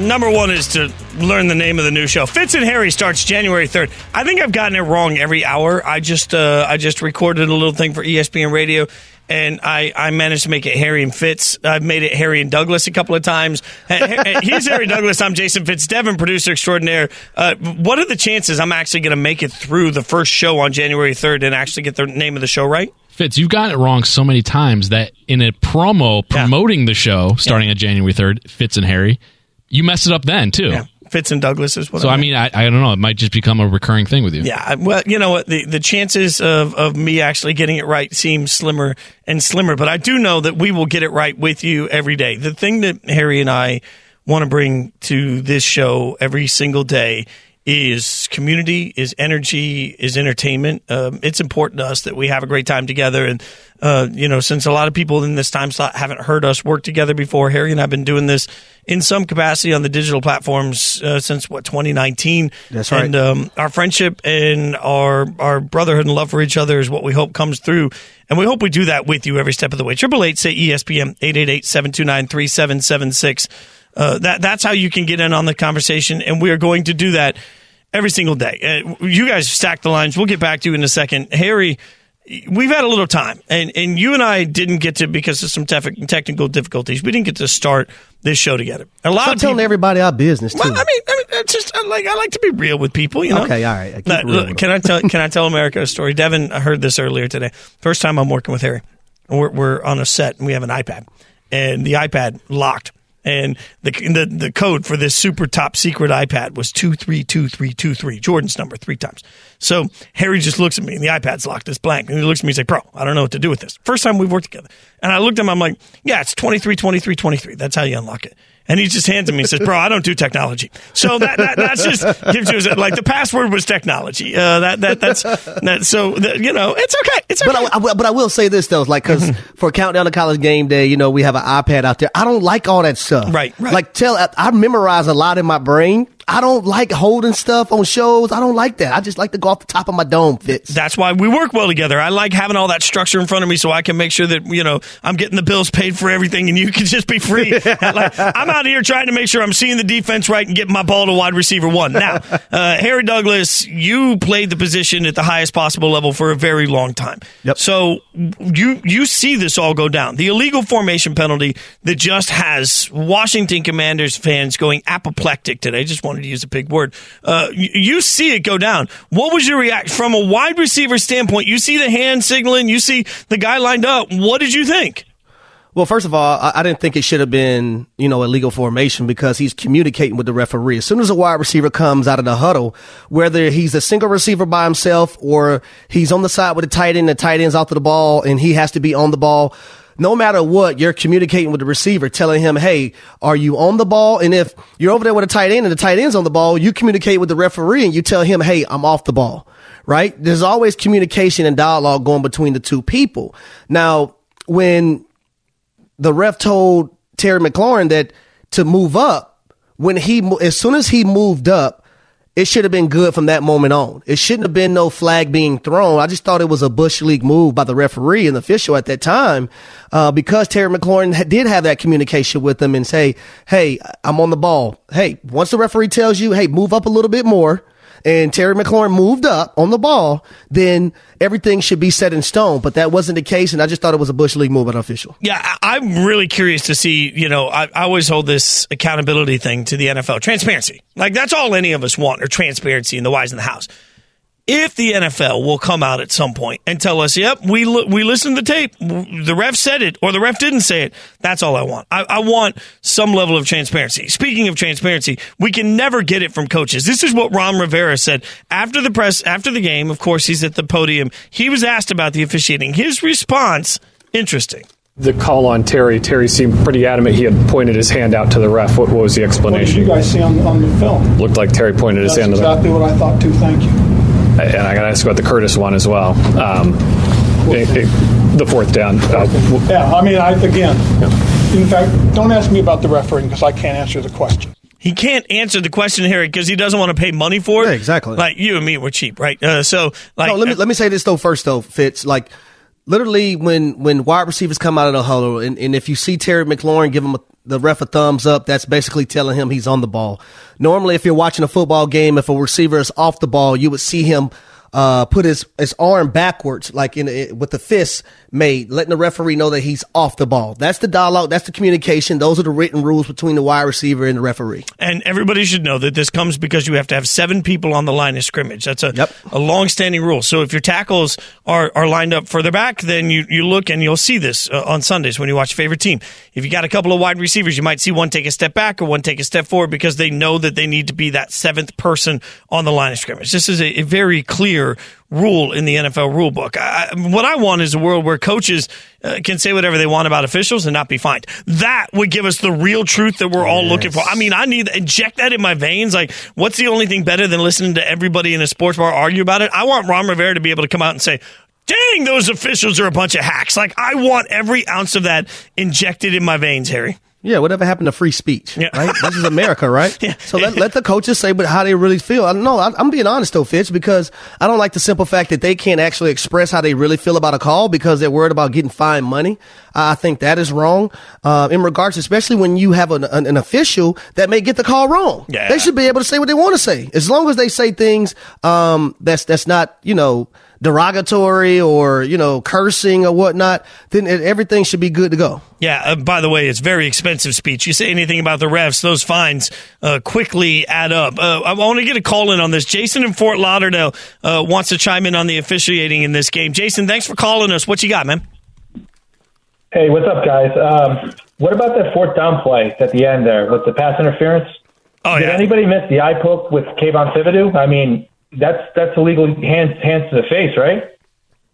Number one is to learn the name of the new show. Fitz and Harry starts January third. I think I've gotten it wrong every hour. I just uh, I just recorded a little thing for ESPN Radio, and I, I managed to make it Harry and Fitz. I've made it Harry and Douglas a couple of times. He's Harry Douglas. I'm Jason Fitz, Devin, producer extraordinaire. Uh, what are the chances I'm actually going to make it through the first show on January third and actually get the name of the show right? Fitz, you've gotten it wrong so many times that in a promo promoting the show starting on January 3rd, Fitz and Harry, you messed it up then too. Yeah, Fitz and Douglas is what. So, I I mean, I, I don't know. It might just become a recurring thing with you. Yeah, well, you know what? The, the chances of, of me actually getting it right seem slimmer and slimmer, but I do know that we will get it right with you every day. The thing that Harry and I want to bring to this show every single day is community, is energy, is entertainment. Um, it's important to us that we have a great time together. And, uh, you know, since a lot of people in this time slot haven't heard us work together before, Harry and I have been doing this in some capacity on the digital platforms uh, since, what, 2019? That's right. And um, our friendship and our our brotherhood and love for each other is what we hope comes through, and we hope we do that with you every step of the way. Triple eight say ESPN 888-729-3776. Uh, that that's how you can get in on the conversation, and we are going to do that every single day. Uh, you guys stack the lines. We'll get back to you in a second, Harry. We've had a little time, and, and you and I didn't get to because of some tef- technical difficulties. We didn't get to start this show together. A lot Stop of telling people, everybody our business too. well, I mean, I mean, it's just I like I like to be real with people. You know. Okay, all right. Real look, can I tell Can I tell America a story? Devin, I heard this earlier today. First time I'm working with Harry. We're, we're on a set and we have an iPad, and the iPad locked. And the, the the code for this super top secret iPad was two three two three two three Jordan's number three times. So Harry just looks at me and the iPad's locked. It's blank. And he looks at me and says, "Bro, I don't know what to do with this." First time we've worked together. And I looked at him. I'm like, "Yeah, it's 23 23 23. That's how you unlock it." And he just hands me and says, "Bro, I don't do technology." So that, that that's just gives you like the password was technology. Uh, that that that's that. So that, you know, it's okay. It's okay. But I, I will- but I will say this though, like because for countdown to college game day, you know, we have an iPad out there. I don't like all that stuff. Right, right. Like tell, I, I memorize a lot in my brain. I don't like holding stuff on shows. I don't like that. I just like to go off the top of my dome. Fitz. That's why we work well together. I like having all that structure in front of me so I can make sure that, you know, I'm getting the bills paid for everything and you can just be free. like, I'm out here trying to make sure I'm seeing the defense right and getting my ball to wide receiver one. Now, uh, Harry Douglas, you played the position at the highest possible level for a very long time. Yep. So you, you see this all go down. The illegal formation penalty that just has Washington Commanders fans going apoplectic today. Just to use a big word. Uh, you, see it go down. What was your reaction from a wide receiver standpoint? You see the hand signaling, you see the guy lined up. What did you think? Well, first of all, I, I didn't think it should have been, you know, a legal formation because he's communicating with the referee. As soon as a wide receiver comes out of the huddle, whether he's a single receiver by himself or he's on the side with the tight end, the tight end's to the ball and he has to be on the ball. No matter what, you're communicating with the receiver, telling him, Hey, are you on the ball? And if you're over there with a tight end and the tight end's on the ball, you communicate with the referee and you tell him, Hey, I'm off the ball, right? There's always communication and dialogue going between the two people. Now, when the ref told Terry McLaurin that to move up when he as soon as he moved up, it should have been good from that moment on. It shouldn't have been no flag being thrown. I just thought it was a bush league move by the referee and the official at that time, uh, because Terry McLaurin did have that communication with him and say, "Hey, I'm on the ball. Hey, once the referee tells you, hey, move up a little bit more." And Terry McLaurin moved up on the ball, then everything should be set in stone. But that wasn't the case, and I just thought it was a Bush League move by an official. Yeah, I'm really curious to see. You know, I, I always hold this accountability thing to the NFL transparency. Like that's all any of us want, or transparency in the wise in the house. If the NFL will come out at some point and tell us, "Yep, we li- we listened to the tape, the ref said it, or the ref didn't say it," that's all I want. I, I want some level of transparency. Speaking of transparency, we can never get it from coaches. This is what Ron Rivera said after the press, after the game. Of course, he's at the podium. He was asked about the officiating. His response, interesting. The call on Terry, Terry seemed pretty adamant. He had pointed his hand out to the ref. What, what was the explanation? What did explanation? you guys see on, on the film? Looked like Terry pointed his That's hand to the exactly what I thought too. Thank you. And I got to ask about the Curtis one as well. Um, it- it- the fourth down. Uh, Yeah, I mean, I, again, in fact, don't ask me about the refereeing because I can't answer the question. He can't answer the question, Harry, because he doesn't want to pay money for it. Yeah, exactly. Like you and me, we're cheap, right? Uh, so, like, no, let me let me say this though first though, Fitz. Like literally when when wide receivers come out of the huddle and, and if you see Terry McLaurin give him a, the ref a thumbs up, that's basically telling him he's on the ball. Normally if you're watching a football game, if a receiver is off the ball, you would see him uh, put his, his arm backwards, like in a, with the fist made, letting the referee know that he's off the ball. That's the dialogue. That's the communication. Those are the written rules between the wide receiver and the referee. And everybody should know that this comes because you have to have seven people on the line of scrimmage. That's a Yep. a long-standing rule. So if your tackles are, are lined up further back, then you, you look and you'll see this uh, on Sundays when you watch favorite team. If you got a couple of wide receivers, you might see one take a step back or one take a step forward because they know that they need to be that seventh person on the line of scrimmage. This is a, a very clear rule in the NFL rule book. I, what I want is a world where coaches uh, can say whatever they want about officials and not be fined. That would give us the real truth that we're all looking for. I mean, I need to inject that in my veins. Like, what's the only thing better than listening to everybody in a sports bar argue about it? I want Ron Rivera to be able to come out and say, Dang, those officials are a bunch of hacks. Like, I want every ounce of that injected in my veins, Harry. Yeah, whatever happened to free speech? Yeah. Right? This is America, right? Yeah. So let, let the coaches say but how they really feel. I know. I, I'm being honest though, Fitz, because I don't like the simple fact that they can't actually express how they really feel about a call because they're worried about getting fined money. I think that is wrong. Uh, in regards, especially when you have an, an, an official that may get the call wrong. Yeah. They should be able to say what they want to say. As long as they say things, um, that's, that's not, you know, derogatory or, you know, cursing or whatnot, then it, everything should be good to go. Yeah, uh, by the way, it's very expensive speech. You say anything about the refs, those fines uh, quickly add up. Uh, I want to get a call in on this. Jason in Fort Lauderdale uh, wants to chime in on the officiating in this game. Jason, thanks for calling us. What you got, man? Hey, what's up, guys? Um, what about that fourth down play at the end there with the pass interference? Oh, Did yeah. anybody miss the eye poke with Kayvon Thibodeaux? I mean, that's that's illegal hands hands to the face, right?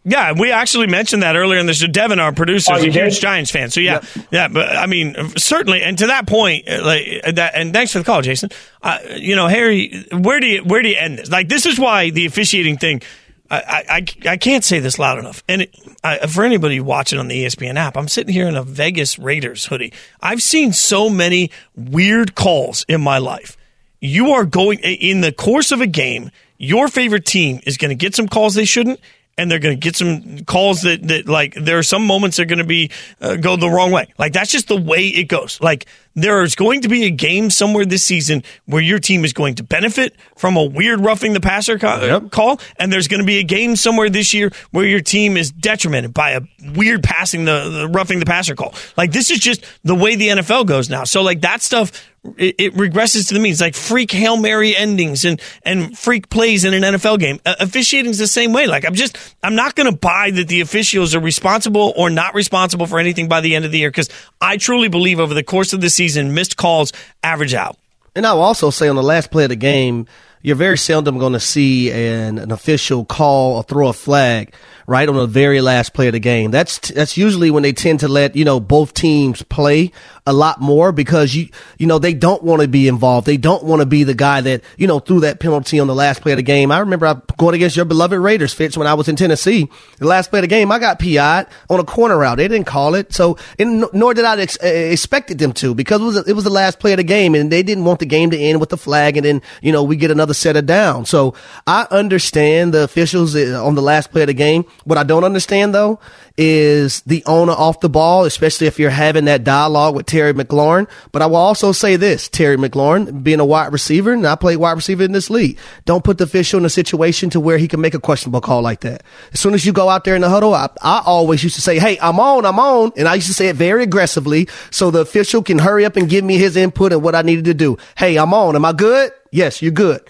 Yeah, we actually mentioned that earlier in the show. Devin, our producer, Oh, is a huge did? Giants fan. So yeah, yeah. But I mean, certainly, and to that point, uh, like uh, that. And thanks for the call, Jason. Uh, you know, Harry, where do you where do you end this? Like, this is why the officiating thing. I, I, I- can't say this loud enough. And it, I, for anybody watching on the ESPN app, I'm sitting here in a Vegas Raiders hoodie. I've seen so many weird calls in my life. You are going in the course of a game. Your favorite team is going to get some calls they shouldn't, and they're going to get some calls that, that like there are some moments they're going to be uh, go the wrong way. Like that's just the way it goes. Like there is going to be a game somewhere this season where your team is going to benefit from a weird roughing the passer ca- uh, call, and there's going to be a game somewhere this year where your team is detrimented by a weird passing the, the roughing the passer call. Like this is just the way the NFL goes now. So like that stuff it, it regresses to the mean. It's like freak hail mary endings and and freak plays in an NFL game. Uh, officiating's the same way. Like I'm just I'm not going to buy that the officials are responsible or not responsible for anything by the end of the year because I truly believe over the course of the season missed calls average out. And I will also say on the last play of the game, you're very seldom going to see an, an official call or throw a flag right on the very last play of the game. That's that's usually when they tend to let you know both teams play a lot more because you you know they don't want to be involved. They don't want to be the guy that you know threw that penalty on the last play of the game. I remember I going against your beloved Raiders, Fitz, when I was in Tennessee. The last play of the game, I got PI'd on a corner route. They didn't call it, so and nor did I ex- expected them to because it was it was the last play of the game, and they didn't want the game to end with the flag, and then you know we get another set of down. So I understand the officials uh, on the last play of the game. What I don't understand though is the owner off the ball, especially if you're having that dialogue with Terry McLaurin. But I will also say this, Terry McLaurin, being a wide receiver, and I play wide receiver in this league, don't put the official in a situation to where he can make a questionable call like that. As soon as you go out there in the huddle, I, I always used to say, Hey, I'm on, I'm on. And I used to say it very aggressively so the official can hurry up and give me his input and what I needed to do. Hey, I'm on. Am I good? Yes, you're good.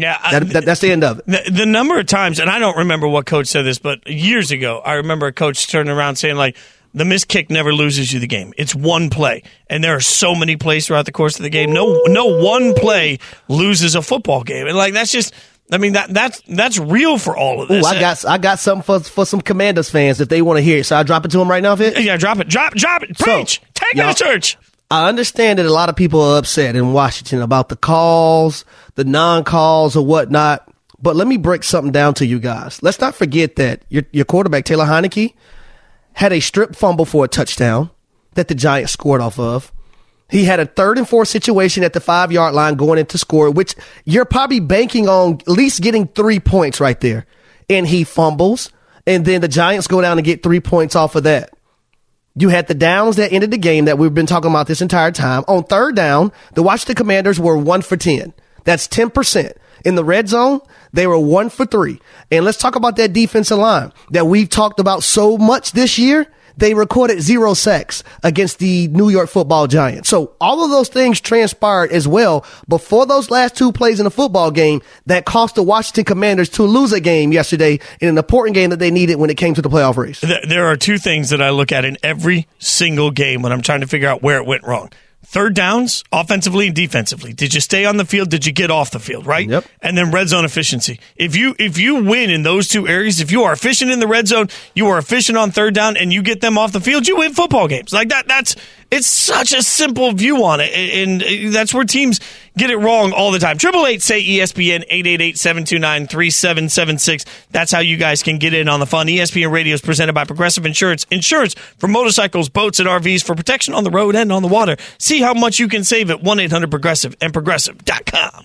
Yeah, I- That, that, that's the end of it. The, the number of times, and I don't remember what coach said this, but years ago, I remember a coach turning around saying, like, the missed kick never loses you the game. It's one play. And there are so many plays throughout the course of the game. No no one play loses a football game. And like that's just I mean that that's that's real for all of Ooh, this. I got I got something for for some Commanders fans if they want to hear it. So I drop it to them right now, Fitz? Yeah, drop it. Drop drop it. So, Preach. Take it to church. I understand that a lot of people are upset in Washington about the calls, the non-calls, or whatnot. But let me break something down to you guys. Let's not forget that your your quarterback Taylor Heinicke had a strip fumble for a touchdown that the Giants scored off of. He had a third and four situation at the five yard line going into score, which you're probably banking on at least getting three points right there. And he fumbles, and then the Giants go down and get three points off of that. You had the downs that ended the game that we've been talking about this entire time. On third down, the Washington Commanders were one for 10. That's 10%. In the red zone, they were one for three. And let's talk about that defensive line that we've talked about so much this year. They recorded zero sacks against the New York football giants. So all of those things transpired as well before those last two plays in the football game that cost the Washington Commanders to lose a game yesterday in an important game that they needed when it came to the playoff race. There are two things that I look at in every single game when I'm trying to figure out where it went wrong. Third downs, offensively and defensively. Did you stay on the field? Did you get off the field? Right. Yep. And then red zone efficiency. If you if you win in those two areas, if you are efficient in the red zone, you are efficient on third down, and you get them off the field, you win football games. Like that. That's it's such a simple view on it, and and that's where teams get it wrong all the time. Triple eight say ESPN eight eight eight seven two nine three seven seven six. That's how you guys can get in on the fun. ESPN Radio is presented by Progressive Insurance. Insurance for motorcycles, boats, and RVs for protection on the road and on the water. See how much you can save at one eight hundred Progressive and Progressive.com.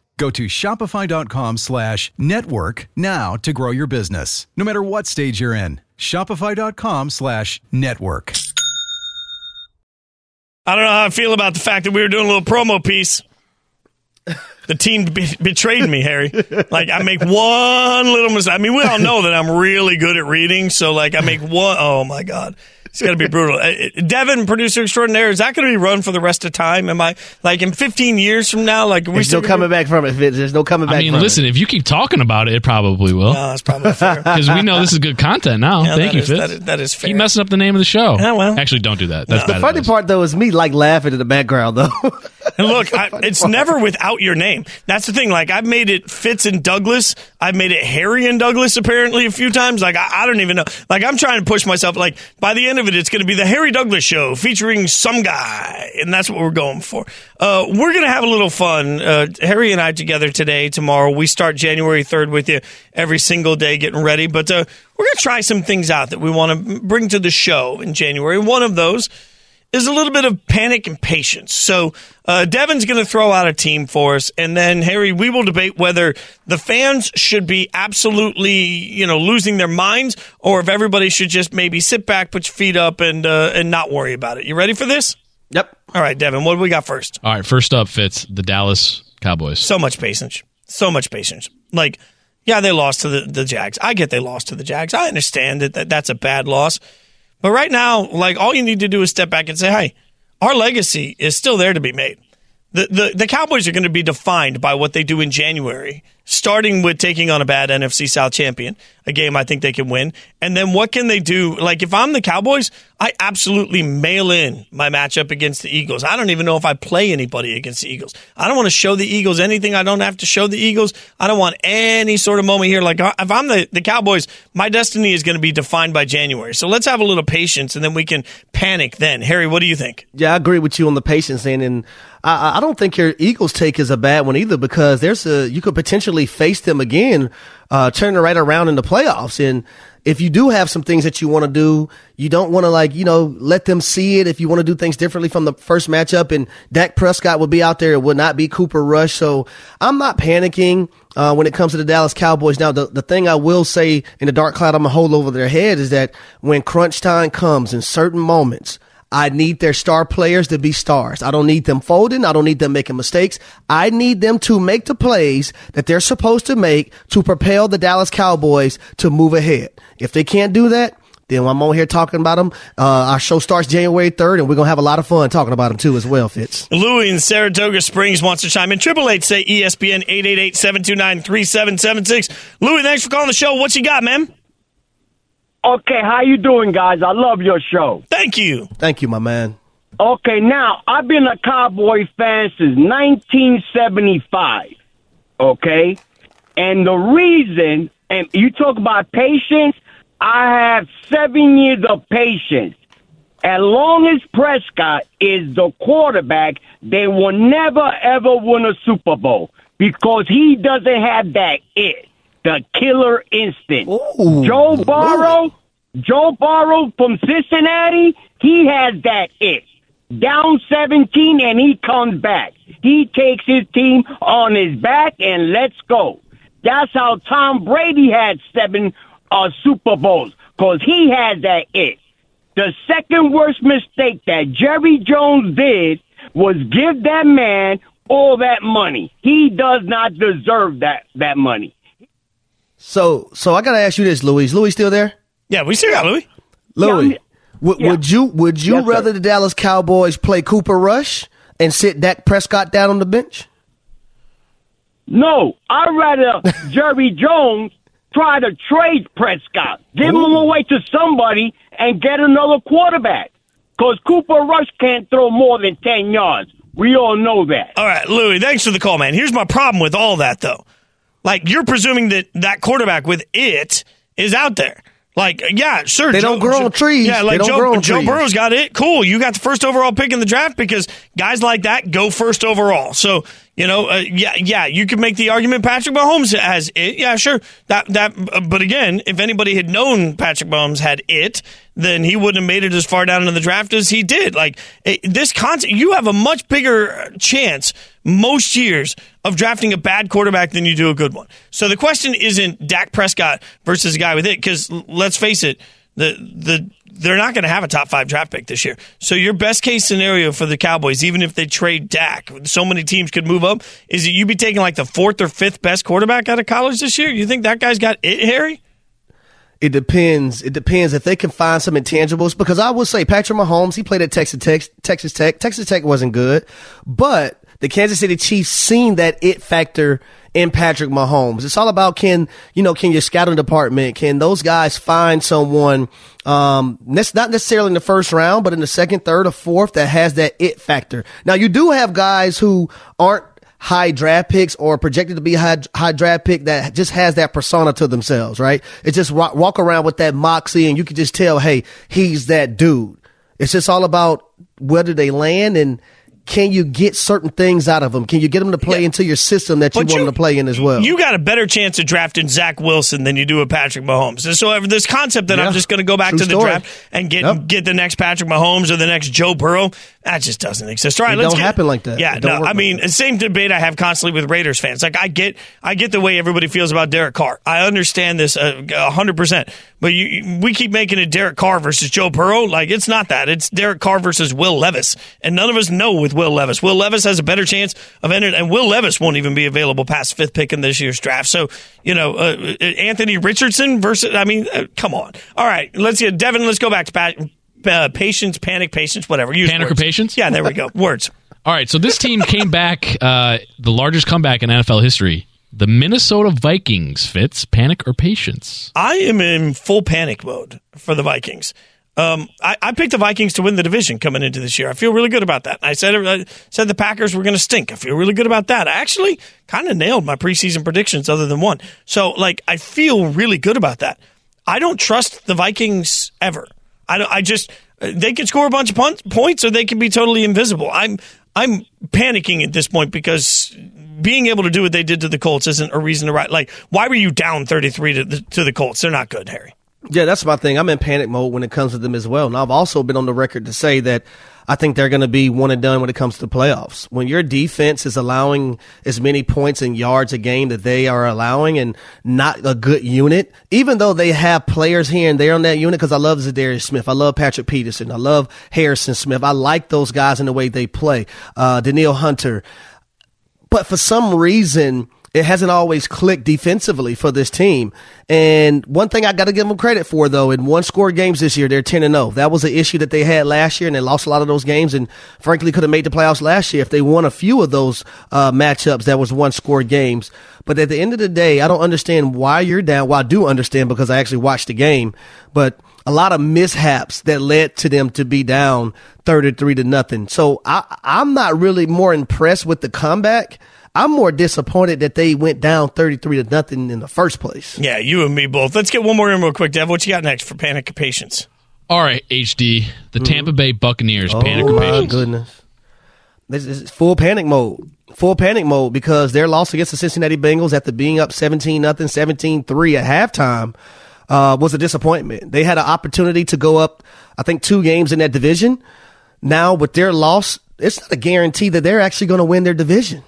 Go to shopify.com slash network now to grow your business, no matter what stage you're in. Shopify.com slash network. I don't know how I feel about the fact that we were doing a little promo piece. The team be- betrayed me, Harry. Like I make one little mistake. I mean, we all know that I'm really good at reading, so like I make one oh my god, it's gonna be brutal. Uh, uh, Devin, producer extraordinaire, is that gonna be run for the rest of time? Am I like in 15 years from now? Like are we There's still no coming back from it, Fitz. There's no coming back from it. I mean, from listen, it. if you keep talking about it, it probably will. No, that's probably fair. Because we know this is good content now. Yeah, Thank you, is- Fitz. that is- that is fair. Keep messing up the name of the show. Yeah, well. Actually, don't do that. That's the bad funny advice. part, though, is me like laughing in the background, though. And look, I, it's never without your name. That's the thing. Like I've made it Fitz and Douglas. I've made it Harry and Douglas apparently a few times. Like I, I don't even know. Like I'm trying to push myself. Like by the end of it, it's going to be the Harry Douglas show featuring some guy, and that's what we're going for. Uh, we're going to have a little fun. Uh, Harry and I together today, tomorrow. We start January 3rd with you every single day, getting ready. But uh, we're going to try some things out that we want to bring to the show in January. One of those is a little bit of panic and patience. So uh, Devin's going to throw out a team for us, and then Harry, we will debate whether the fans should be absolutely, you know, losing their minds, or if everybody should just maybe sit back, put your feet up, and uh, and not worry about it. You ready for this? Yep. All right, Devin, what do we got first? All right, first up, Fitz, the Dallas Cowboys. So much patience. So much patience. Like, yeah, they lost to the, the Jags. I get they lost to the Jags. I understand that, that that's a bad loss. But right now, like, all you need to do is step back and say, hey, our legacy is still there to be made. The, the, the Cowboys are going to be defined by what they do in January, starting with taking on a bad NFC South champion, a game I think they can win. And then what can they do? Like, if I'm the Cowboys, I absolutely mail in my matchup against the Eagles. I don't even know if I play anybody against the Eagles. I don't want to show the Eagles anything. I don't have to show the Eagles. I don't want any sort of moment here. Like, if I'm the, the Cowboys, my destiny is going to be defined by January. So let's have a little patience and then we can panic then. Harry, what do you think? Yeah, I agree with you on the patience thing. And I, I don't think your Eagles take is a bad one either because there's a, you could potentially face them again, uh, turning right around in the playoffs. And if you do have some things that you want to do, you don't want to like, you know, let them see it. If you want to do things differently from the first matchup and Dak Prescott would be out there, it would not be Cooper Rush. So I'm not panicking. Uh, when it comes to the Dallas Cowboys. Now, the, the thing I will say in the dark cloud I'm gonna hold over their head is that when crunch time comes in certain moments, I need their star players to be stars. I don't need them folding. I don't need them making mistakes. I need them to make the plays that they're supposed to make to propel the Dallas Cowboys to move ahead. If they can't do that, then I'm on here talking about them. Uh, our show starts January 3rd, and we're going to have a lot of fun talking about them too as well, Fitz. Louis in Saratoga Springs wants to chime in. Triple eight say ESPN 888-729-3776. Louis, thanks for calling the show. What you got, man? Okay, how you doing, guys? I love your show. Thank you. Thank you, my man. Okay, now I've been a Cowboy fan since 1975. Okay, and the reason, and you talk about patience, I have seven years of patience. As long as Prescott is the quarterback, they will never ever win a Super Bowl because he doesn't have that it, the killer instinct. Joe Burrow, Joe Burrow from Cincinnati, he has that it. Down 17 and he comes back. He takes his team on his back and let's go. That's how Tom Brady had seven uh, Super Bowls because he had that it. The second worst mistake that Jerry Jones did was give that man all that money. He does not deserve that that money. So, so I got to ask you this, Louis. Louis still there? Yeah, we still got Louis. Louis, Yeah, would, yeah. would you would you Yes, sir. rather the Dallas Cowboys play Cooper Rush and sit Dak Prescott down on the bench? No, I'd rather Jerry Jones try to trade Prescott, give him away to somebody, and get another quarterback. Because Cooper Rush can't throw more than 10 yards. We all know that. All right, Louis, thanks for the call, man. Here's my problem with all that, though. Like, you're presuming that that quarterback with it is out there. Like, yeah, sure. They don't grow on trees. Yeah, like They don't Joe, grow Joe trees. Burrow's got it. Cool. You got the first overall pick in the draft because guys like that go first overall. So, you know, uh, yeah, yeah, you could make the argument Patrick Mahomes has it. Yeah, sure. That that. uh, But again, if anybody had known Patrick Mahomes had it, then he wouldn't have made it as far down in the draft as he did. Like it, this concept, you have a much bigger chance most years of drafting a bad quarterback than you do a good one. So the question isn't Dak Prescott versus a guy with it, because let's face it, the the they're not going to have a top five draft pick this year. So your best case scenario for the Cowboys, even if they trade Dak, so many teams could move up, is that you be taking like the fourth or fifth best quarterback out of college this year? You think that guy's got it, Harry? It depends. It depends if they can find some intangibles. Because I will say Patrick Mahomes, he played at Texas Tech. Texas Tech. Texas Tech wasn't good, but the Kansas City Chiefs seen that it factor in Patrick Mahomes. It's all about can you know can your scouting department can those guys find someone um nec- not necessarily in the first round, but in the second, third, or fourth that has that it factor. Now you do have guys who aren't high draft picks or projected to be high, high draft pick that just has that persona to themselves, right? It's just wa- walk around with that moxie and you can just tell, hey, he's that dude. It's just all about whether they land and can you get certain things out of them? Can you get them to play into your system that you But want you- them to play in as well? You got a better chance of drafting Zach Wilson than you do a Patrick Mahomes. And so this concept that Yeah. I'm just going to go back True to the story. draft and get Yep. get the next Patrick Mahomes or the next Joe Burrow, that just doesn't exist. All right, It let's don't get, happen like that. Yeah, no, I like mean, same debate I have constantly with Raiders fans. Like I get, I get the way everybody feels about Derek Carr. I understand this uh, a hundred percent. But you, we keep making it Derek Carr versus Joe Burrow. Like it's not that. It's Derek Carr versus Will Levis, and none of us know with Will Levis. Will Levis has a better chance of entering, and Will Levis won't even be available past fifth pick in this year's draft. So you know, uh, Anthony Richardson versus. I mean, uh, come on. All right, let's get Devin. Let's go back to Pat. Uh, patience, panic, patience, whatever. Use Panic or patience? Yeah, there we go. Words. All right, so this team came back, uh, the largest comeback in NFL history. The Minnesota Vikings, Fitz panic or patience? I am in full panic mode for the Vikings. Um, I, I, picked the Vikings to win the division coming into this year. I feel really good about that. I said I said the Packers were going to stink. I feel really good about that. I actually kind of nailed my preseason predictions, other than one. So, like, I feel really good about that. I don't trust the Vikings ever. I, don't. I just they can score a bunch of points, or they can be totally invisible. I'm I'm panicking at this point because being able to do what they did to the Colts isn't a reason to write. Like, why were you down 33 to the, to the Colts? They're not good, Harry. Yeah, that's my thing. I'm in panic mode when it comes to them as well. And I've also been on the record to say that I think they're going to be one and done when it comes to playoffs. When your defense is allowing as many points and yards a game that they are allowing and not a good unit, even though they have players here and there on that unit, because I love Za'Darius Smith. I love Patrick Peterson. I love Harrison Smith. I like those guys in the way they play. Uh, Danielle Hunter. But for some reason, it hasn't always clicked defensively for this team. And one thing I got to give them credit for, though, in one score games this year, they're 10 and 0. That was an issue that they had last year, and they lost a lot of those games. And frankly, could have made the playoffs last year if they won a few of those uh, matchups that was one score games. But at the end of the day, I don't understand why you're down. Well, I do understand because I actually watched the game, but a lot of mishaps that led to them to be down 33 to nothing. So I, I'm not really more impressed with the comeback. I'm more disappointed that they went down 33 to nothing in the first place. Yeah, you and me both. Let's get one more in real quick, Dev. What you got next for Panic of Patience? All right, HD. The mm-hmm. Tampa Bay Buccaneers, oh, Panic of Patience. Oh my goodness. This is full panic mode. Full panic mode because their loss against the Cincinnati Bengals after being up 17 nothing, 17 3 at halftime uh, was a disappointment. They had an opportunity to go up, I think, two games in that division. Now, with their loss, it's not a guarantee that they're actually going to win their division.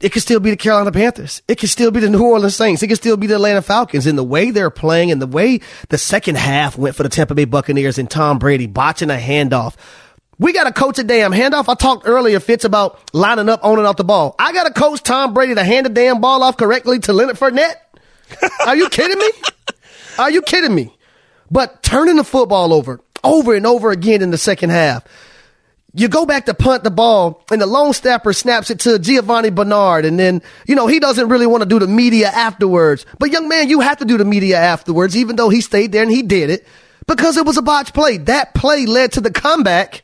It could still be the Carolina Panthers. It could still be the New Orleans Saints. It could still be the Atlanta Falcons. In the way they're playing and the way the second half went for the Tampa Bay Buccaneers and Tom Brady botching a handoff. We got to coach a damn handoff. I talked earlier, Fitz, about lining up, owning out the ball. I got to coach Tom Brady to hand the damn ball off correctly to Leonard Fournette. Are you kidding me? Are you kidding me? But turning the football over, over and over again in the second half. You go back to punt the ball, and the long snapper snaps it to Giovani Bernard, and then, you know, he doesn't really want to do the media afterwards. But young man, you have to do the media afterwards, even though he stayed there and he did it, because it was a botch play. That play led to the comeback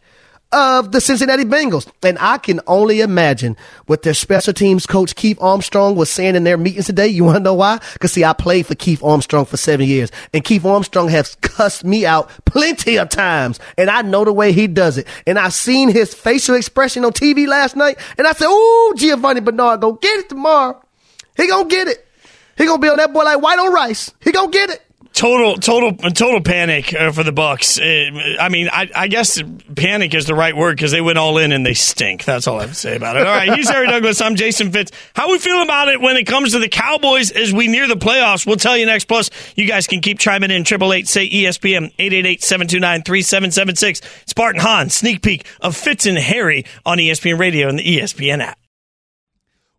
of the Cincinnati Bengals. And I can only imagine what their special teams coach Keith Armstrong was saying in their meetings today. You want to know why? Because see, I played for Keith Armstrong for seven years and Keith Armstrong has cussed me out plenty of times and I know the way he does it. And I've seen his facial expression on TV last night and I said, Ooh, Giovani Bernard, go get it tomorrow. He gonna get it. He gonna be on that boy like white on rice. He gonna get it total total total panic uh, for the bucks. Uh, i mean I, I, guess panic is the right word because they went all in and they stink. That's all i have to say about it. All right he's harry douglas. I'm jason fitz. How we feel about it when it comes to the cowboys as we near the playoffs? We'll tell you next. Plus you guys can keep chiming in. Triple eight say espn 888-729-3776 spartan hahn sneak peek of fitz and harry on espn radio and the espn app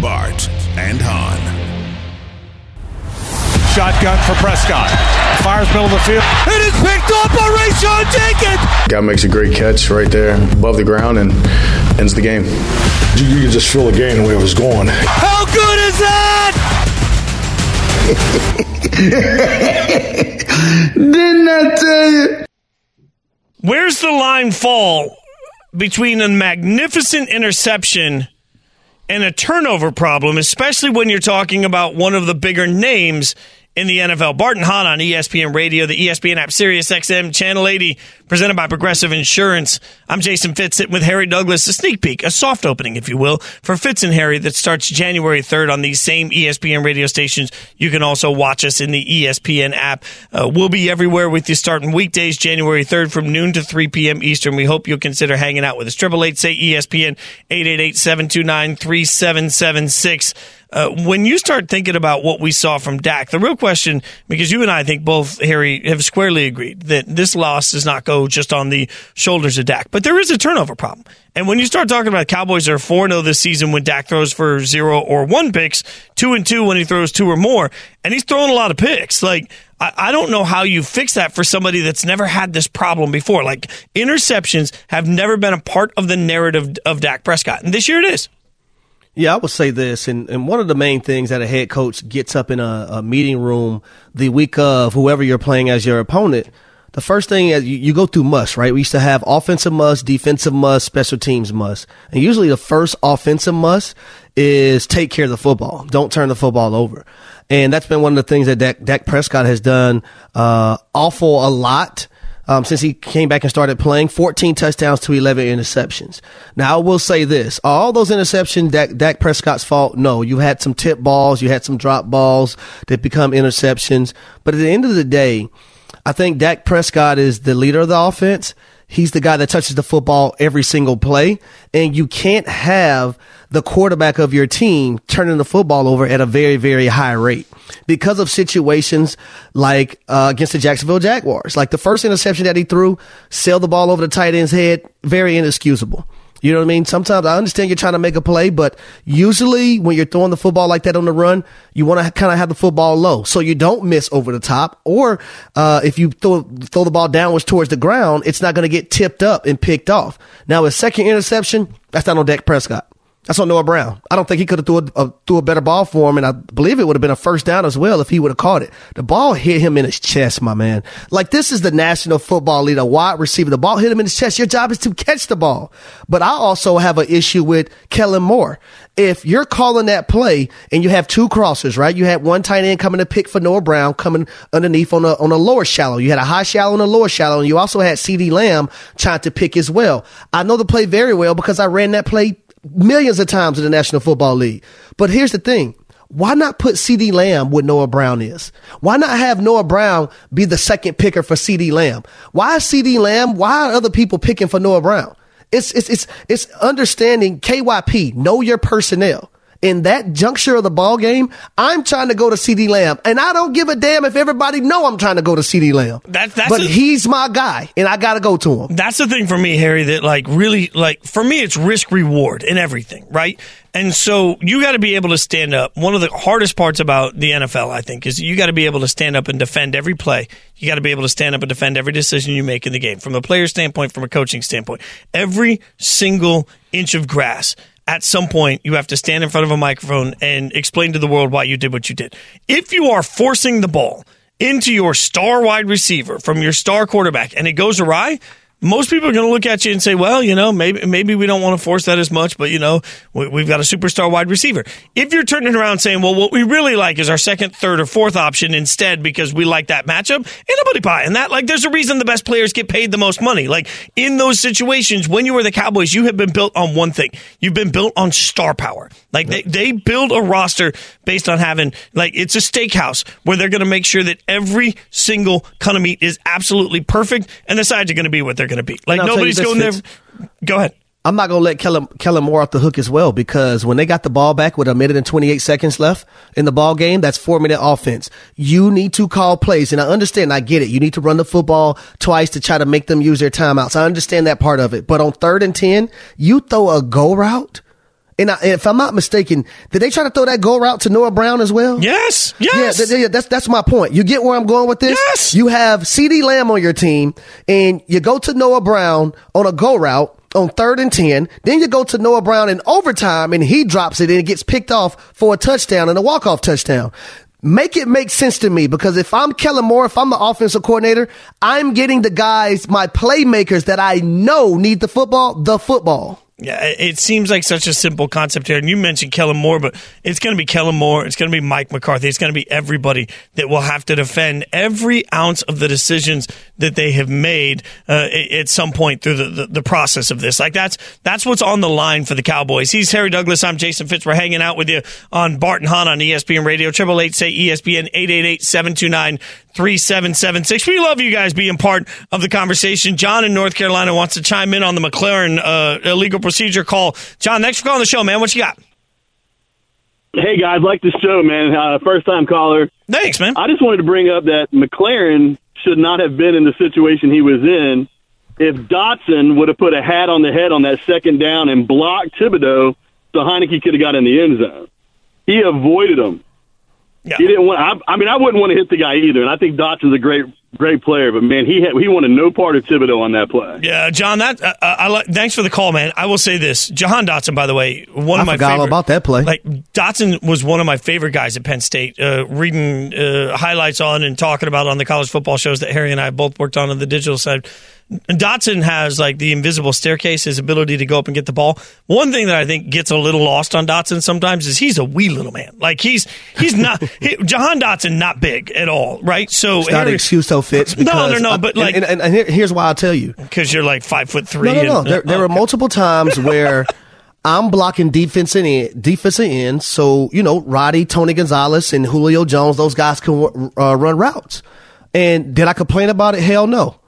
Bart and Hahn. Shotgun for Prescott. Fires middle of the field. It is picked up by Rayshawn Jenkins. Guy makes a great catch right there above the ground and ends the game. You, you can just feel the game the way it was going. How good is that? Didn't I tell you? Where's the line fall between a magnificent interception and a turnover problem, especially when you're talking about one of the bigger names in the NFL. Bart and Hahn on ESPN Radio, the ESPN app, Sirius XM, Channel 80, presented by Progressive Insurance. I'm Jason Fitz, sitting with Harry Douglas. A sneak peek, a soft opening, if you will, for Fitz and Harry that starts January 3rd on these same ESPN radio stations. You can also watch us in the ESPN app. Uh, we'll be everywhere with you starting weekdays, January 3rd from noon to 3 p.m. Eastern. We hope you'll consider hanging out with us. Triple eight say ESPN, 888-729-3776 uh, when you start thinking about what we saw from Dak, the real question, because you and I think both, Harry, have squarely agreed that this loss does not go just on the shoulders of Dak, but there is a turnover problem. And when you start talking about Cowboys are 4 0 this season when Dak throws for zero or one picks, 2 and 2 when he throws two or more, and he's throwing a lot of picks. Like, I don't know how you fix that for somebody that's never had this problem before. Like, interceptions have never been a part of the narrative of Dak Prescott. And this year it is. Yeah, I would say this, and, and one of the main things that a head coach gets up in a, a meeting room the week of whoever you're playing as your opponent, the first thing is you, you go through must, right? We used to have offensive must, defensive must, special teams must. And usually the first offensive must is take care of the football. Don't turn the football over. And that's been one of the things that Dak, Dak Prescott has done, uh, awful a lot um, since he came back and started playing. 14 touchdowns to 11 interceptions. Now, I will say this. All those interceptions Dak, Dak Prescott's fault? No. You had some tip balls. You had some drop balls that become interceptions. But at the end of the day, I think Dak Prescott is the leader of the offense. He's the guy that touches the football every single play. And you can't have the quarterback of your team turning the football over at a very, very high rate because of situations like uh, against the Jacksonville Jaguars. Like the first interception that he threw, sailed the ball over the tight end's head, very inexcusable. You know what I mean? Sometimes I understand you're trying to make a play, but usually when you're throwing the football like that on the run, you want to kind of have the football low so you don't miss over the top. Or uh, if you throw throw the ball downwards towards the ground, it's not going to get tipped up and picked off. Now, a second interception, that's not on Dak Prescott. That's on Noah Brown. I don't think he could have threw a, a, threw a better ball for him, and I believe it would have been a first down as well if he would have caught it. The ball hit him in his chest, my man. Like this is the National Football League, a wide receiver. The ball hit him in his chest. Your job is to catch the ball. But I also have an issue with Kellen Moore. If you're calling that play and you have two crossers, right? You had one tight end coming to pick for Noah Brown coming underneath on a on a lower shallow. You had a high shallow and a lower shallow, and you also had CeeDee Lamb trying to pick as well. I know the play very well because I ran that play millions of times in the National Football League. But here's the thing. Why not put CeeDee Lamb where Noah Brown is? Why not have Noah Brown be the second picker for CeeDee Lamb? Why CeeDee Lamb? Why are other people picking for Noah Brown? It's, it's, it's, it's understanding KYP, know your personnel. In that juncture of the ball game, I'm trying to go to CeeDee Lamb, and I don't give a damn if everybody know I'm trying to go to CeeDee Lamb. That, that's but a- he's my guy, and I got to go to him. That's the thing for me, Harry, that like really, like for me, it's risk reward in everything, right? And so you got to be able to stand up. One of the hardest parts about the NFL, I think, is you got to be able to stand up and defend every play. You got to be able to stand up and defend every decision you make in the game from a player standpoint, from a coaching standpoint. Every single inch of grass at some point you have to stand in front of a microphone and explain to the world why you did what you did. If you are forcing the ball into your star wide receiver from your star quarterback and it goes awry, most people are going to look at you and say, "Well, you know, maybe maybe we don't want to force that as much, but you know, we, we've got a superstar wide receiver." If you're turning around saying, "Well, what we really like is our second, third, or fourth option instead because we like that matchup," ain't nobody buying that. Like, there's a reason the best players get paid the most money. Like in those situations, when you were the Cowboys, you have been built on one thing: you've been built on star power. Like they they build a roster based on having like it's a steakhouse where they're going to make sure that every single cut of meat is absolutely perfect, and the sides are going to be what they're going to be. Like And I'll tell you nobody's going there. Go ahead. I'm not going to let Kellen, Kellen Moore off the hook as well because when they got the ball back with a minute and 28 seconds left in the ball game, that's four minute offense. You need to call plays. And I understand, I get it. You need to run the football twice to try to make them use their timeouts. I understand that part of it. But on third and 10, you throw a go route. And, I, if I'm not mistaken, did they try to throw that go route to Noah Brown as well? Yes, yes. Yeah, th- th- that's that's my point. You get where I'm going with this? Yes. You have CeeDee Lamb on your team, and you go to Noah Brown on a go route on third and 10. Then you go to Noah Brown in overtime, and he drops it, and it gets picked off for a touchdown and a walk-off touchdown. make it make sense to me because if I'm Kellen Moore, if I'm the offensive coordinator, I'm getting the guys, my playmakers that I know need the football, the football. Yeah, it seems like such a simple concept here. And you mentioned Kellen Moore, but it's going to be Kellen Moore. It's going to be Mike McCarthy. It's going to be everybody that will have to defend every ounce of the decisions that they have made uh, at some point through the, the, the, process of this. Like that's that's what's on the line for the Cowboys. He's Harry Douglas. I'm Jason Fitz. We're hanging out with you on Bart and Hahn on ESPN Radio. Triple eight say ESPN eight eight eight seven two nine 3776. We love you guys being part of the conversation. John in North Carolina wants to chime in on the McLaurin uh, illegal procedure call. John, thanks for calling the show, man. What you got? Hey, guys, like the show, man. Uh, first time caller. Thanks, man. I just wanted to bring up that McLaurin should not have been in the situation he was in if Dotson would have put a hat on the head on that second down and blocked Thibodeaux, so Heinicke could have got in the end zone. He avoided him. Yeah. He didn't want. I, I mean, I wouldn't want to hit the guy either. And I think Dotson's a great, great player. But man, he had, he wanted no part of Thibodeaux on that play. Yeah, John. That uh, uh I like. Thanks for the call, man. I will say this: Jahan Dotson, by the way, one I of my forgot favorite, all about that play. Like Dotson was one of my favorite guys at Penn State. Uh, reading uh, highlights on and talking about on the college football shows that Harry and I both worked on on the digital side. Dotson has like the invisible staircase, his ability to go up and get the ball. One thing that I think gets a little lost on Dotson sometimes is he's a wee little man. Like he's he's not he, Jahan Dotson not big at all, right? So it's not an excuse though, Fitz. No, no, no. I, but like, and, and, and here's why I'll tell you because you're like five foot three. No, no, no. And, there, there uh, were multiple times where. I'm blocking defensive end, defensive end, so you know Roddy, Tony Gonzalez, and Julio Jones. Those guys can uh, run routes. And did I complain about it? Hell no.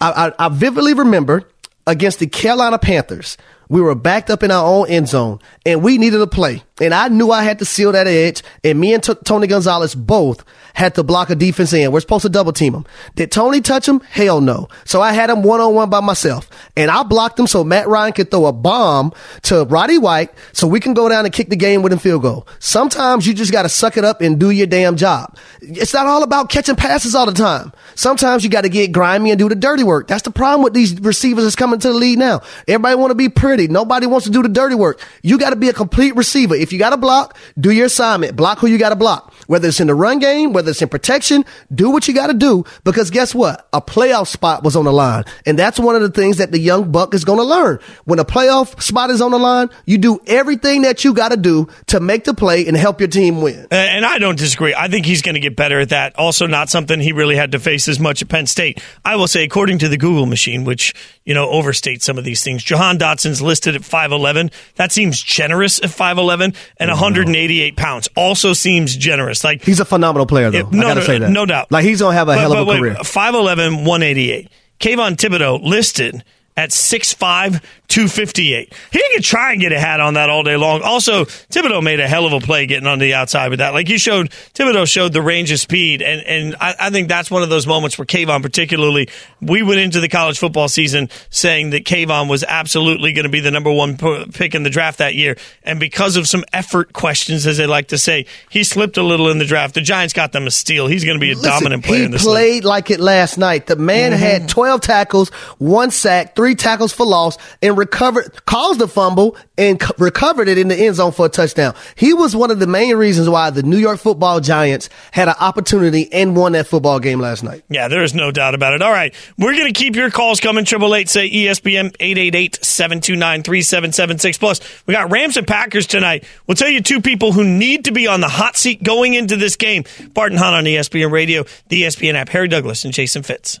I, I, I vividly remember against the Carolina Panthers, we were backed up in our own end zone and we needed a play. And I knew I had to seal that edge. And me and T- Tony Gonzalez both had to block a defense end. We're supposed to double team him. Did Tony touch him? Hell no. So I had him one on one by myself. And I blocked him so Matt Ryan could throw a bomb to Roddy White so we can go down and kick the game winning field goal. Sometimes you just got to suck it up and do your damn job. It's not all about catching passes all the time. Sometimes you got to get grimy and do the dirty work. That's the problem with these receivers that's coming to the league now. Everybody want to be pretty. Nobody wants to do the dirty work. You got to be a complete receiver. If you got to block, do your assignment. Block who you got to block. Whether it's in the run game, whether it's in protection, do what you got to do because guess what? A playoff spot was on the line. And that's one of the things that the young buck is going to learn. When a playoff spot is on the line, you do everything that you got to do to make the play and help your team win. And I don't disagree. I think he's going to get better at that. Also, not something he really had to face as much at Penn State. I will say, according to the Google machine, which, you know, overstates some of these things, Jahan Dotson's listed at 5'11. That seems generous at 5'11 and mm-hmm. 188 pounds. Also seems generous. Like He's a phenomenal player, though. It- no, I got to no, say that. no doubt. Like he's going to have a But- hell of but a wait, career. 5'11, 188. Kayvon Thibodeaux listed at 6'5, 258. He could try and get a hat on that all day long. Also, Thibodeaux made a hell of a play getting on the outside with that. Like you showed, Thibodeaux showed the range of speed. And, and I, I think that's one of those moments where Kayvon, particularly, we went into the college football season saying that Kayvon was absolutely going to be the number one pick in the draft that year. And because of some effort questions, as they like to say, he slipped a little in the draft. The Giants got them a steal. He's going to be a Listen, dominant player he in this league. played like it last night. The man Mm-hmm. had 12 tackles, one sack, three tackles for loss, and recovered, caused a fumble and c- recovered it in the end zone for a touchdown. He was one of the main reasons why the New York football giants had an opportunity and won that football game last night. Yeah, there is no doubt about it. All right. We're going to keep your calls coming. Triple eight say ESPN 888-729-3776. Plus, we got Rams and Packers tonight. We'll tell you two people who need to be on the hot seat going into this game. Bart and Hahn on ESPN Radio, the ESPN app, Harry Douglas and Jason Fitz.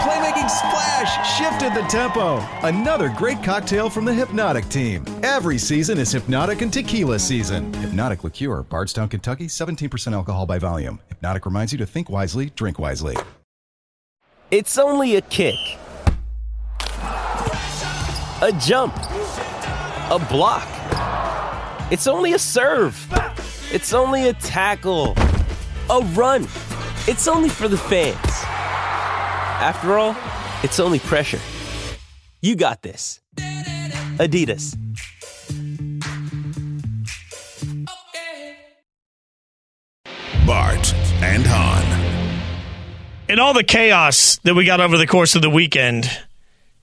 Playmaking splash shifted the tempo. Another great cocktail from the Hypnotic team. Every season is Hypnotic and Tequila season. Hypnotic Liqueur, Bardstown, Kentucky, 17% alcohol by volume. Hypnotic reminds you to think wisely, drink wisely. It's only a kick, a jump, a block. It's only a serve. It's only a tackle, a run. It's only for the fans. After all, it's only pressure. You got this. Adidas. Bart and Hahn. In all the chaos that we got over the course of the weekend,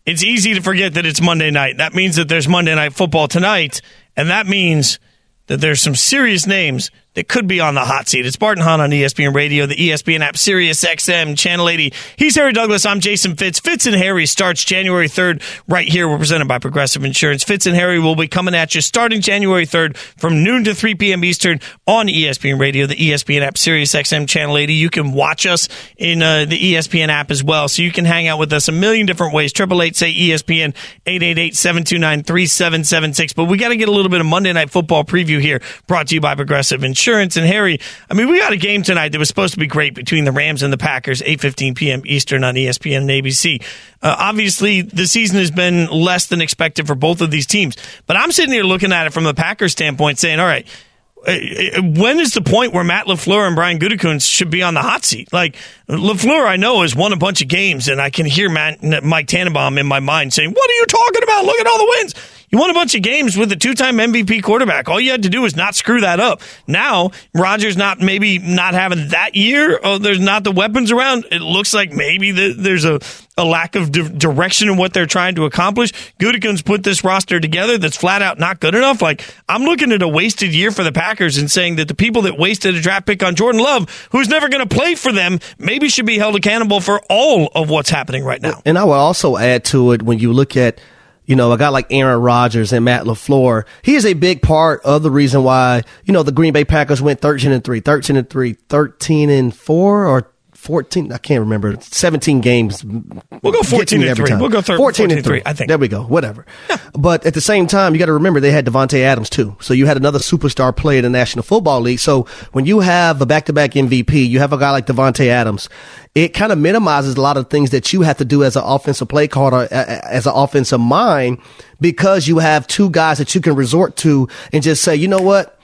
it's easy to forget that it's Monday night. That means that there's Monday night football tonight, and that means that there's some serious names that could be on the hot seat. It's Bart and Hahn on ESPN Radio, the ESPN app, Sirius XM, Channel 80. He's Harry Douglas. I'm Jason Fitz. Fitz and Harry starts January 3rd right here. We're presented by Progressive Insurance. Fitz and Harry will be coming at you starting January 3rd from noon to 3 p.m. Eastern on ESPN Radio, the ESPN app, Sirius XM, Channel 80. You can watch us in uh, the ESPN app as well, so you can hang out with us a million different ways. Triple eight say ESPN, 888-729-3776. But we got to get a little bit of Monday Night Football preview here, brought to you by Progressive Insurance. And Harry, I mean, we got a game tonight that was supposed to be great between the Rams and the Packers, 8.15 p.m. Eastern on ESPN and ABC. Uh, obviously, the season has been less than expected for both of these teams. But I'm sitting here looking at it from the Packers standpoint saying, all right, uh, when is the point where Matt LaFleur and Brian Gutekunst should be on the hot seat? Like LaFleur, I know has won a bunch of games, and I can hear Matt, Mike Tannenbaum in my mind saying, "What are you talking about? Look at all the wins." You won a bunch of games with a two-time MVP quarterback. All you had to do was not screw that up. Now Rodgers not maybe not having that year. Oh, there's not the weapons around. It looks like maybe the, there's a a lack of di- direction in what they're trying to accomplish. Gutekunst put this roster together that's flat out not good enough. Like I'm looking at a wasted year for the Packers and saying that the people that wasted a draft pick on Jordan Love, who's never going to play for them, maybe should be held accountable for all of what's happening right now. And I will also add to it when you look at, you know, a guy like Aaron Rodgers and Matt LaFleur, he is a big part of the reason why, you know, the Green Bay Packers went 13 and 3, 13 and 3, 13 and 4 or 14, I can't remember, 17 games. We'll go 14 and 3. time. We'll go thir- 14, and 3, I think. There we go, whatever. But at the same time, you got to remember they had Davante Adams too. So you had another superstar player in the National Football League. So when you have a back-to-back MVP, you have a guy like Davante Adams, it kind of minimizes a lot of things that you have to do as an offensive play caller, as an offensive mind, because you have two guys that you can resort to and just say, you know what?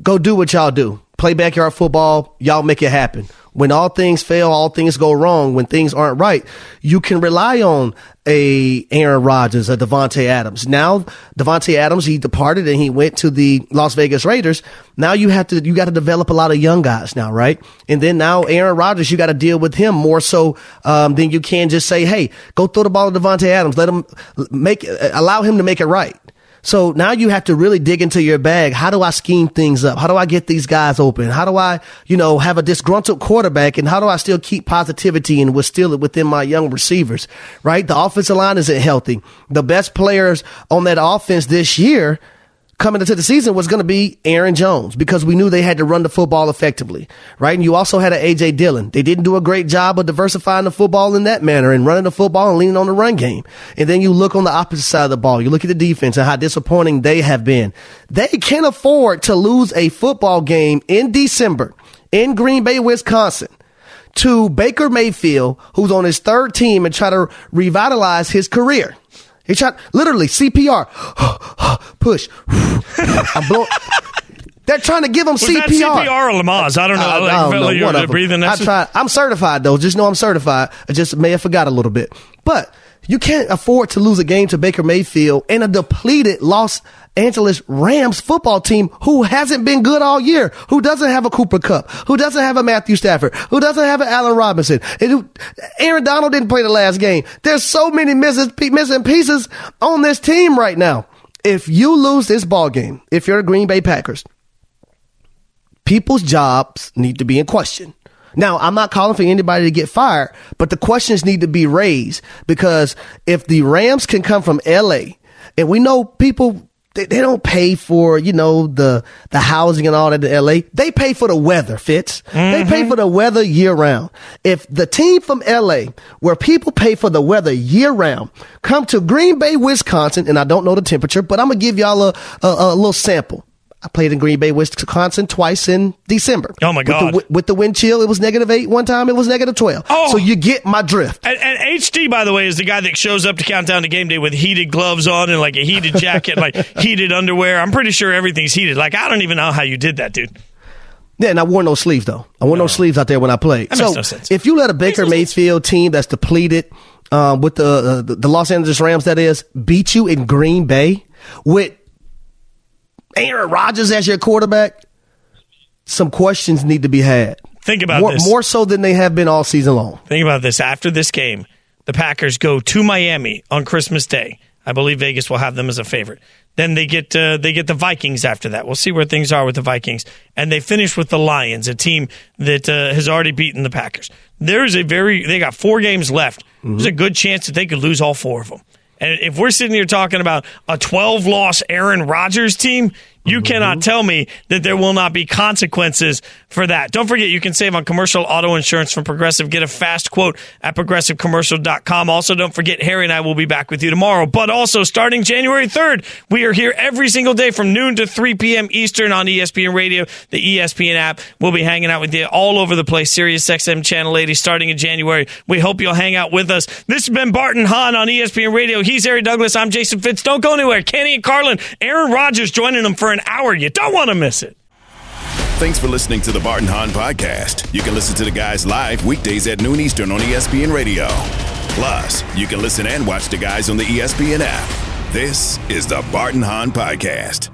Go do what y'all do. Play backyard football. Y'all make it happen. When all things fail, all things go wrong. When things aren't right, you can rely on a Aaron Rodgers, a Davante Adams. Now, Davante Adams, he departed and he went to the Las Vegas Raiders. Now you have to, you got to develop a lot of young guys now, right? And then now Aaron Rodgers, you got to deal with him more so, um, than you can just say, Hey, go throw the ball to Davante Adams. Let him make, allow him to make it right. So now you have to really dig into your bag. How do I scheme things up? How do I get these guys open? How do I, you know, have a disgruntled quarterback and how do I still keep positivity and still it within my young receivers, right? The offensive line isn't healthy. The best players on that offense this year coming into the season was going to be Aaron Jones because we knew they had to run the football effectively, right? And you also had an AJ Dillon. They didn't do a great job of diversifying the football in that manner and running the football and leaning on the run game. And then you look on the opposite side of the ball. You look at the defense and how disappointing they have been. They can afford to lose a football game in December in Green Bay, Wisconsin to Baker Mayfield, who's on his third team and try to revitalize his career. He tried literally CPR, push. I'm blowing. They're trying to give him Was CPR. that CPR or Lamaze? I don't know. I, like, I don't know. like you One were of them. breathing I tried. I'm certified though. Just know I'm certified. I just may have forgot a little bit. But you can't afford to lose a game to Baker Mayfield in a depleted Los Angeles Rams football team who hasn't been good all year, who doesn't have a Cooper Kupp, who doesn't have a Matthew Stafford, who doesn't have an Allen Robinson, and who, Aaron Donald didn't play the last game. There's so many missing, missing pieces on this team right now. If you lose this ball game, if you're the Green Bay Packers, people's jobs need to be in question. Now, I'm not calling for anybody to get fired, but the questions need to be raised because if the Rams can come from LA and we know people, they, they don't pay for, you know, the, the housing and all that in LA. They pay for the weather, Fitz. They pay mm-hmm. for the weather year round. If the team from LA, where people pay for the weather year round, come to Green Bay, Wisconsin, and I don't know the temperature, but I'm going to give y'all a, a, a little sample. I played in Green Bay, Wisconsin twice in December. Oh, my With the God. with the wind chill, it was negative eight. One time it was negative 12. Oh. So you get my drift. And, and HD, by the way, is the guy that shows up to countdown to game day with heated gloves on and like a heated jacket, like heated underwear. I'm pretty sure everything's heated. Like I don't even know how you did that, dude. Yeah, and I wore no sleeves though. I wore no, sleeves out there when I played. That so makes no sense. if you let a Baker Mayfield team that's depleted, um, with the, uh, the the Los Angeles Rams, that is, beat you in Green Bay with Aaron Rodgers as your quarterback, some questions need to be had. Think about more, this. more so than they have been all season long. Think about this. After this game, the Packers go to Miami on Christmas Day. I believe Vegas will have them as a favorite. Then they get uh, they get the Vikings after that. We'll see where things are with the Vikings, and they finish with the Lions, a team that uh, has already beaten the Packers. There's a very they got four games left. There's a good chance that they could lose all four of them. And if we're sitting here talking about a 12 loss Aaron Rodgers team, you mm-hmm. cannot tell me that there will not be consequences for that. Don't forget, you can save on commercial auto insurance from Progressive. Get a fast quote at progressivecommercial.com. Also, don't forget, Harry and I will be back with you tomorrow. But also, starting January 3rd, we are here every single day from noon to 3 p.m. Eastern on ESPN Radio, the ESPN app. We'll be hanging out with you all over the place. Sirius XM Channel 80 starting in January. We hope you'll hang out with us. This has been Bart and Hahn on ESPN Radio. He's Harry Douglas. I'm Jason Fitz. Don't go anywhere. Kenny and Carlin, Aaron Rodgers joining them for an hour. You don't want to miss it. Thanks for listening to the Bart and Hahn Podcast. You can listen to the guys live weekdays at noon Eastern on ESPN Radio. Plus, you can listen and watch the guys on the ESPN app. This is the Bart and Hahn Podcast.